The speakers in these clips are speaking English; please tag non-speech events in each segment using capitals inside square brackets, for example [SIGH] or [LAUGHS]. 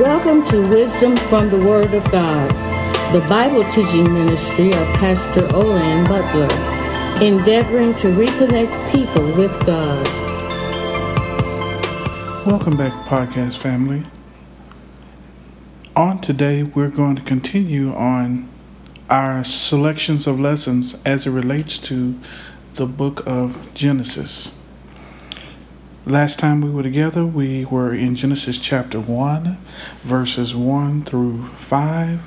Welcome to Wisdom from the Word of God, the Bible teaching ministry of Pastor Olan Butler, endeavoring to reconnect people with God. Welcome back, podcast family. On today, we're going to continue on our selections of lessons as it relates to the book of Genesis. Last time we were together, we were in Genesis chapter 1, verses 1 through 5,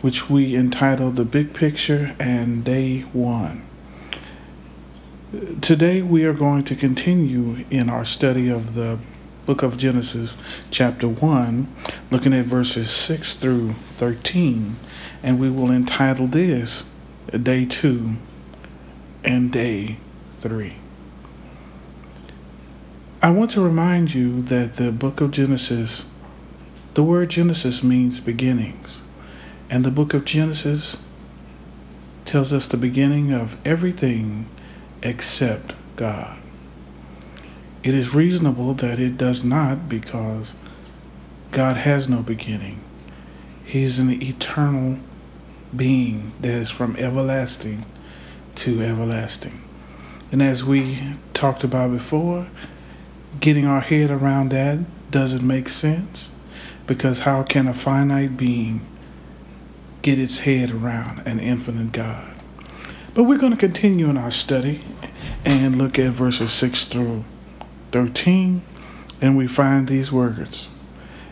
which we entitled The Big Picture and Day 1. Today, we are going to continue in our study of the book of Genesis, chapter 1, looking at verses 6 through 13, and we will entitle this Day 2 and Day 3. I want to remind you that the book of Genesis, the word Genesis means beginnings. And the book of Genesis tells us the beginning of everything except God. It is reasonable that it does not because God has no beginning. He is an eternal being that is from everlasting to everlasting. And as we talked about before, getting our head around that doesn't make sense because how can a finite being get its head around an infinite God? But we're going to continue in our study and look at verses 6 through 13, and we find these words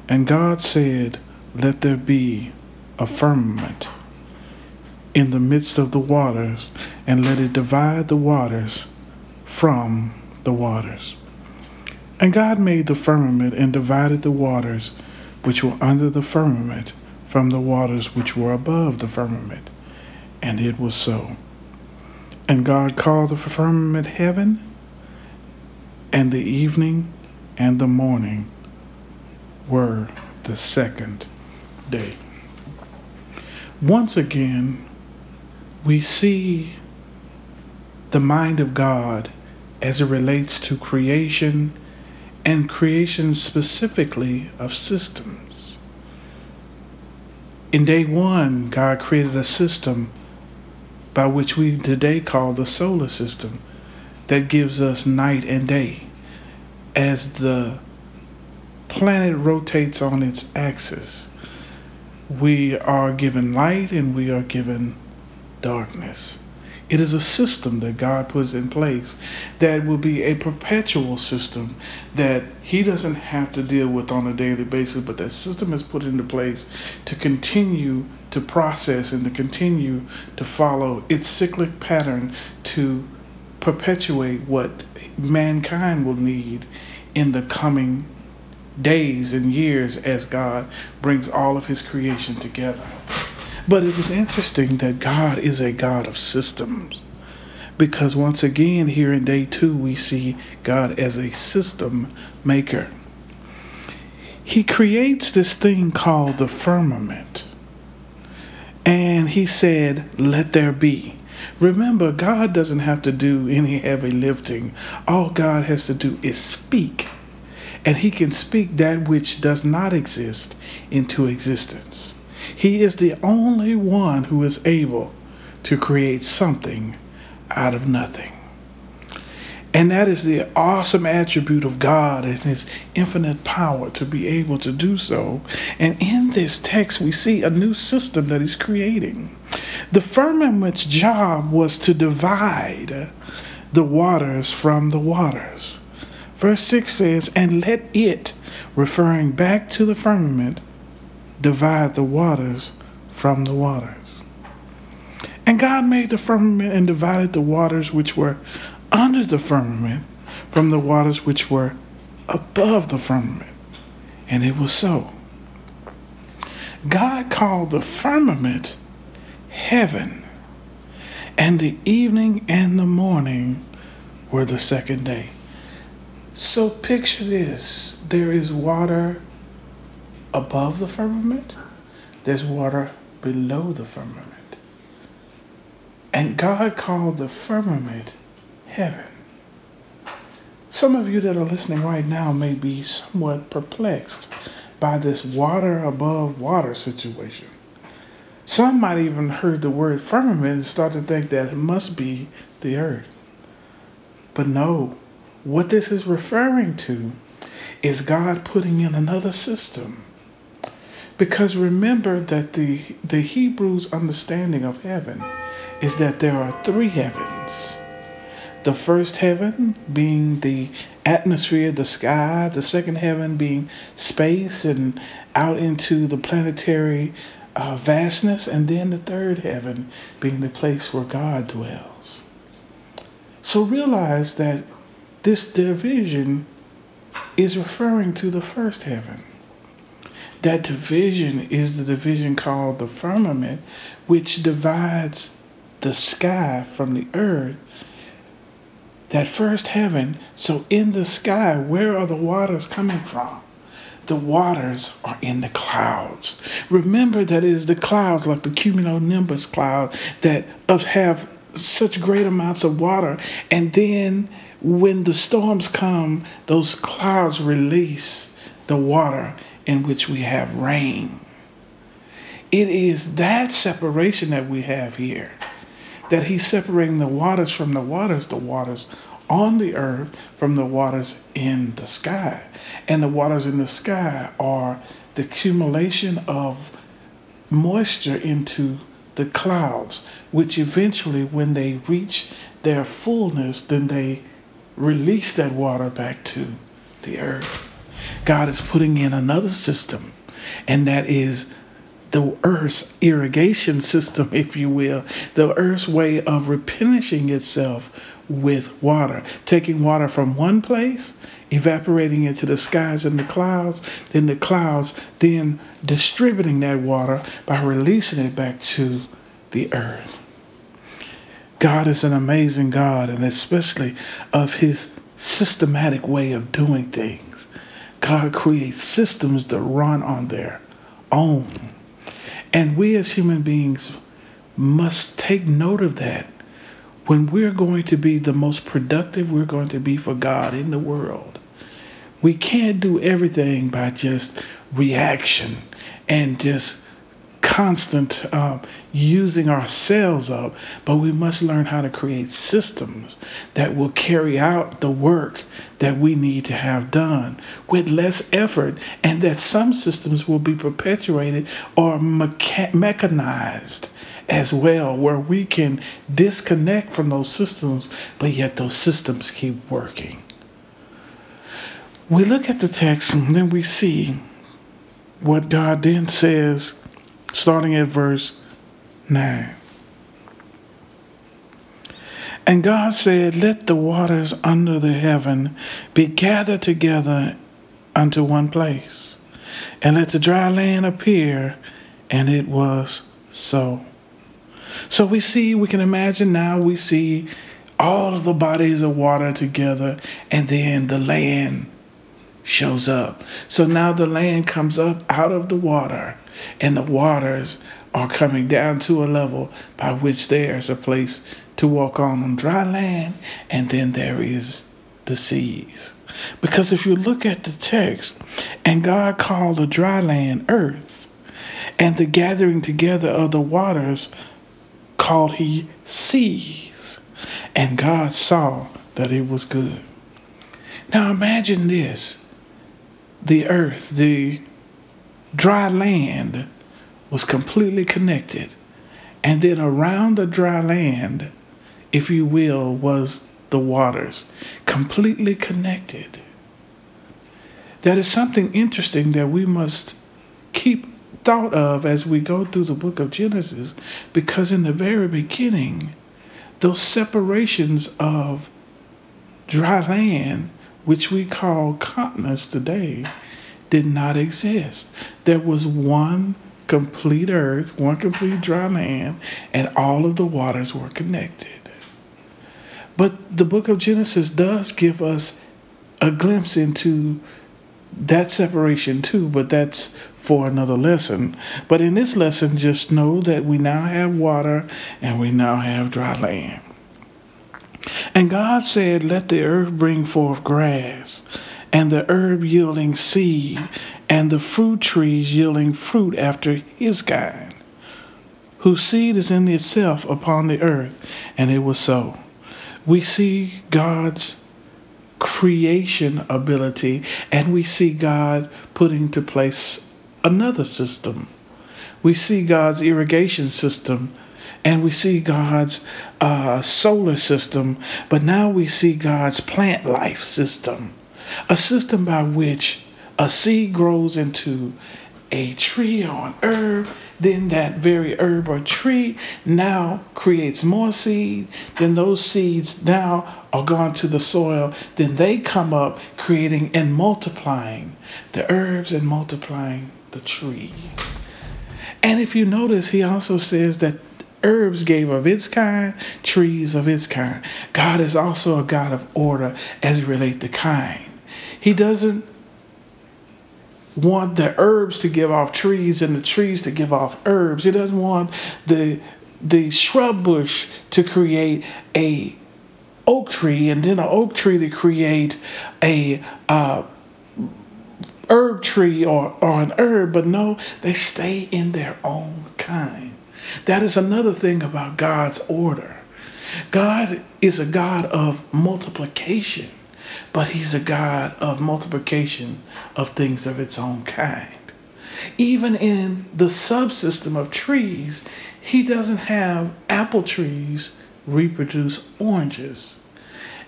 And God said, Let there be a firmament in the midst of the waters, and let it divide the waters from the waters. And God made the firmament and divided the waters which were under the firmament from the waters which were above the firmament. And it was so. And God called the firmament heaven, and the evening and the morning were the second day. Once again, we see the mind of God as it relates to creation and creation specifically of systems. In day one, God created a system by which we today call the solar system that gives us night and day. As the planet rotates on its axis, we are given light and we are given darkness. It is a system that God puts in place that will be a perpetual system that He doesn't have to deal with on a daily basis, but that system is put into place to continue to process and to continue to follow its cyclic pattern to perpetuate what mankind will need in the coming days and years as God brings all of His creation together. But it is interesting that God is a God of systems. Because once again, here in day two, we see God as a system maker. He creates this thing called the firmament. And he said, Let there be. Remember, God doesn't have to do any heavy lifting. All God has to do is speak. And he can speak that which does not exist into existence. He is the only one who is able to create something out of nothing. And that is the awesome attribute of God and His infinite power to be able to do so. And in this text, we see a new system that He's creating. The firmament's job was to divide the waters from the waters. Verse 6 says, And let it, referring back to the firmament, divide the waters from the waters. And God made the firmament and divided the waters which were under the firmament from the waters which were above the firmament. And it was so. God called the firmament heaven, and the evening and the morning were the second day. So picture this there is water above the firmament, there's water below the firmament. And God called the firmament heaven. Some of you that are listening right now may be somewhat perplexed by this water above water situation. Some might even heard the word firmament and start to think that it must be the earth. But no, what this is referring to is God putting in another system. Because remember that the, the Hebrews' understanding of heaven is that there are three heavens. The first heaven being the atmosphere, the sky, the second heaven being space and out into the planetary uh, vastness, and then the third heaven being the place where God dwells. So realize that this division is referring to the first heaven. That division is the division called the firmament, which divides the sky from the earth. That first heaven, so in the sky, where are the waters coming from? The waters are in the clouds. Remember that it is the clouds, like the cumulonimbus cloud, that have such great amounts of water. And then when the storms come, those clouds release the water in which we have rain. It is that separation that we have here. That he's separating the waters from the waters, the waters on the earth from the waters in the sky. And the waters in the sky are the accumulation of moisture into the clouds, which eventually, when they reach their fullness, then they release that water back to the earth. God is putting in another system, and that is the earth's irrigation system, [LAUGHS] if you will, the earth's way of replenishing itself with water, taking water from one place, evaporating into the skies and the clouds, then the clouds, then distributing that water by releasing it back to the earth. God is an amazing God, and especially of his systematic way of doing things. God creates systems that run on their own. And we as human beings must take note of that. When we're going to be the most productive we're going to be for God in the world, we can't do everything by just reaction and just constant uh, using ourselves up, but we must learn how to create systems that will carry out the work that we need to have done with less effort, and that some systems will be perpetuated or mecha- mechanized as well, where we can disconnect from those systems, but yet those systems keep working. We look at the text and then we see what God then says starting at verse 9. And God said, Let the waters under the heaven be gathered together unto one place, and let the dry land appear. And it was so. So we see, we can imagine now, we see all of the bodies of water together, and then the land shows up. So now the land comes up out of the water, and the waters are coming down to a level by which there's a place to walk on on dry land, and then there is the seas. Because if you look at the text, and God called the dry land earth, and the gathering together of the waters called he seas, and God saw that it was good. Now imagine this the earth, the dry land was completely connected. And then around the dry land, if you will, was the waters, completely connected. That is something interesting that we must keep thought of as we go through the book of Genesis, because in the very beginning, those separations of dry land, which we call continents today, did not exist. There was one complete earth, one complete dry land, and all of the waters were connected. But the book of Genesis does give us a glimpse into that separation too, but that's for another lesson. But in this lesson, just know that we now have water and we now have dry land. And God said, Let the earth bring forth grass and the herb yielding seed, and the fruit trees yielding fruit after his kind, whose seed is in itself upon the earth. And it was so. We see God's creation ability, and we see God putting into place another system. We see God's irrigation system and we see God's uh, solar system, but now we see God's plant life system, a system by which a seed grows into a tree or an herb, then that very herb or tree now creates more seed, then those seeds now are gone to the soil, then they come up creating and multiplying the herbs and multiplying the trees. And if you notice, he also says that herbs gave of its kind, trees of its kind. God is also a God of order as it relates to kind. He doesn't want the herbs to give off trees and the trees to give off herbs. He doesn't want the the shrub bush to create a oak tree and then an oak tree to create a uh, herb tree or, or an herb, but no, they stay in their own kind. That is another thing about God's order. God is a God of multiplication, but He's a God of multiplication of things of its own kind. Even in the subsystem of trees, He doesn't have apple trees reproduce oranges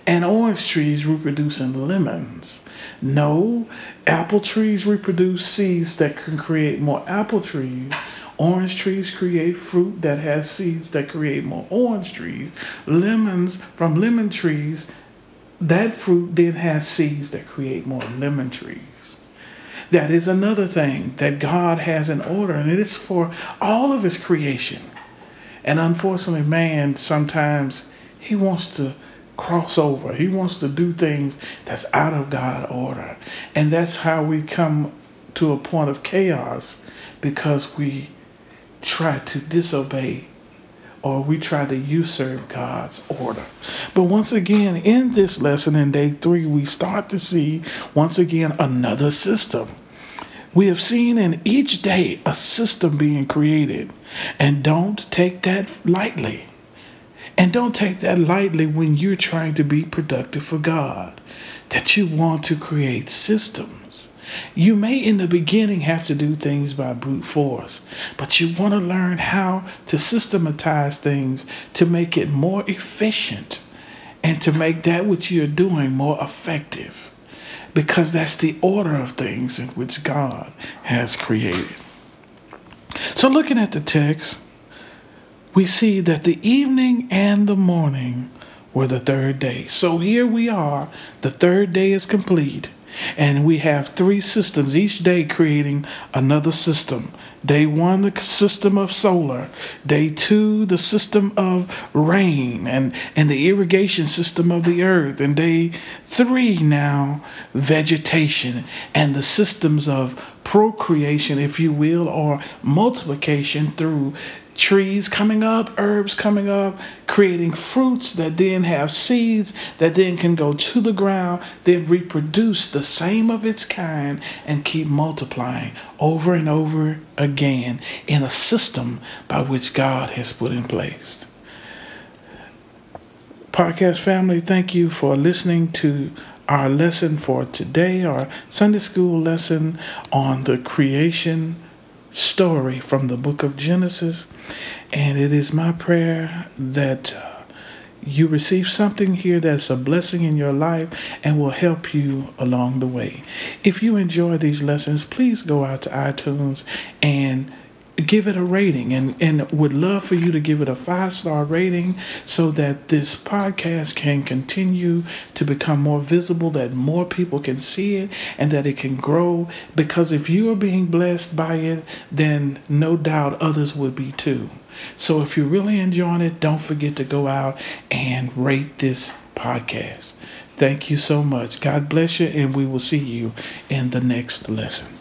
and orange trees reproducing lemons. No, apple trees reproduce seeds that can create more apple trees Orange trees create fruit that has seeds that create more orange trees. Lemons from lemon trees, that fruit then has seeds that create more lemon trees. That is another thing that God has in order, and it is for all of His creation. And unfortunately, man sometimes he wants to cross over. He wants to do things that's out of God order. And that's how we come to a point of chaos because we try to disobey or we try to usurp God's order. But once again, in this lesson in day three, we start to see once again another system. We have seen in each day a system being created, and don't take that lightly. And don't take that lightly when you're trying to be productive for God, that you want to create systems you may, in the beginning, have to do things by brute force, but you want to learn how to systematize things to make it more efficient and to make that which you're doing more effective because that's the order of things in which God has created. So, looking at the text, we see that the evening and the morning were the third day. So, here we are, the third day is complete. And we have three systems each day creating another system. Day one, the system of solar. Day two, the system of rain and, and the irrigation system of the earth. And day three, now, vegetation and the systems of procreation, if you will, or multiplication through trees coming up, herbs coming up, creating fruits that then have seeds that then can go to the ground, then reproduce the same of its kind and keep multiplying over and over again in a system by which God has put in place. Podcast family, thank you for listening to our lesson for today, our Sunday school lesson on the creation story from the book of Genesis. And it is my prayer that uh, you receive something here that's a blessing in your life and will help you along the way. If you enjoy these lessons, please go out to iTunes and give it a rating and, and would love for you to give it a five star rating so that this podcast can continue to become more visible, that more people can see it, and that it can grow. Because if you are being blessed by it, then no doubt others would be too. So if you're really enjoying it, don't forget to go out and rate this podcast. Thank you so much. God bless you, and we will see you in the next lesson.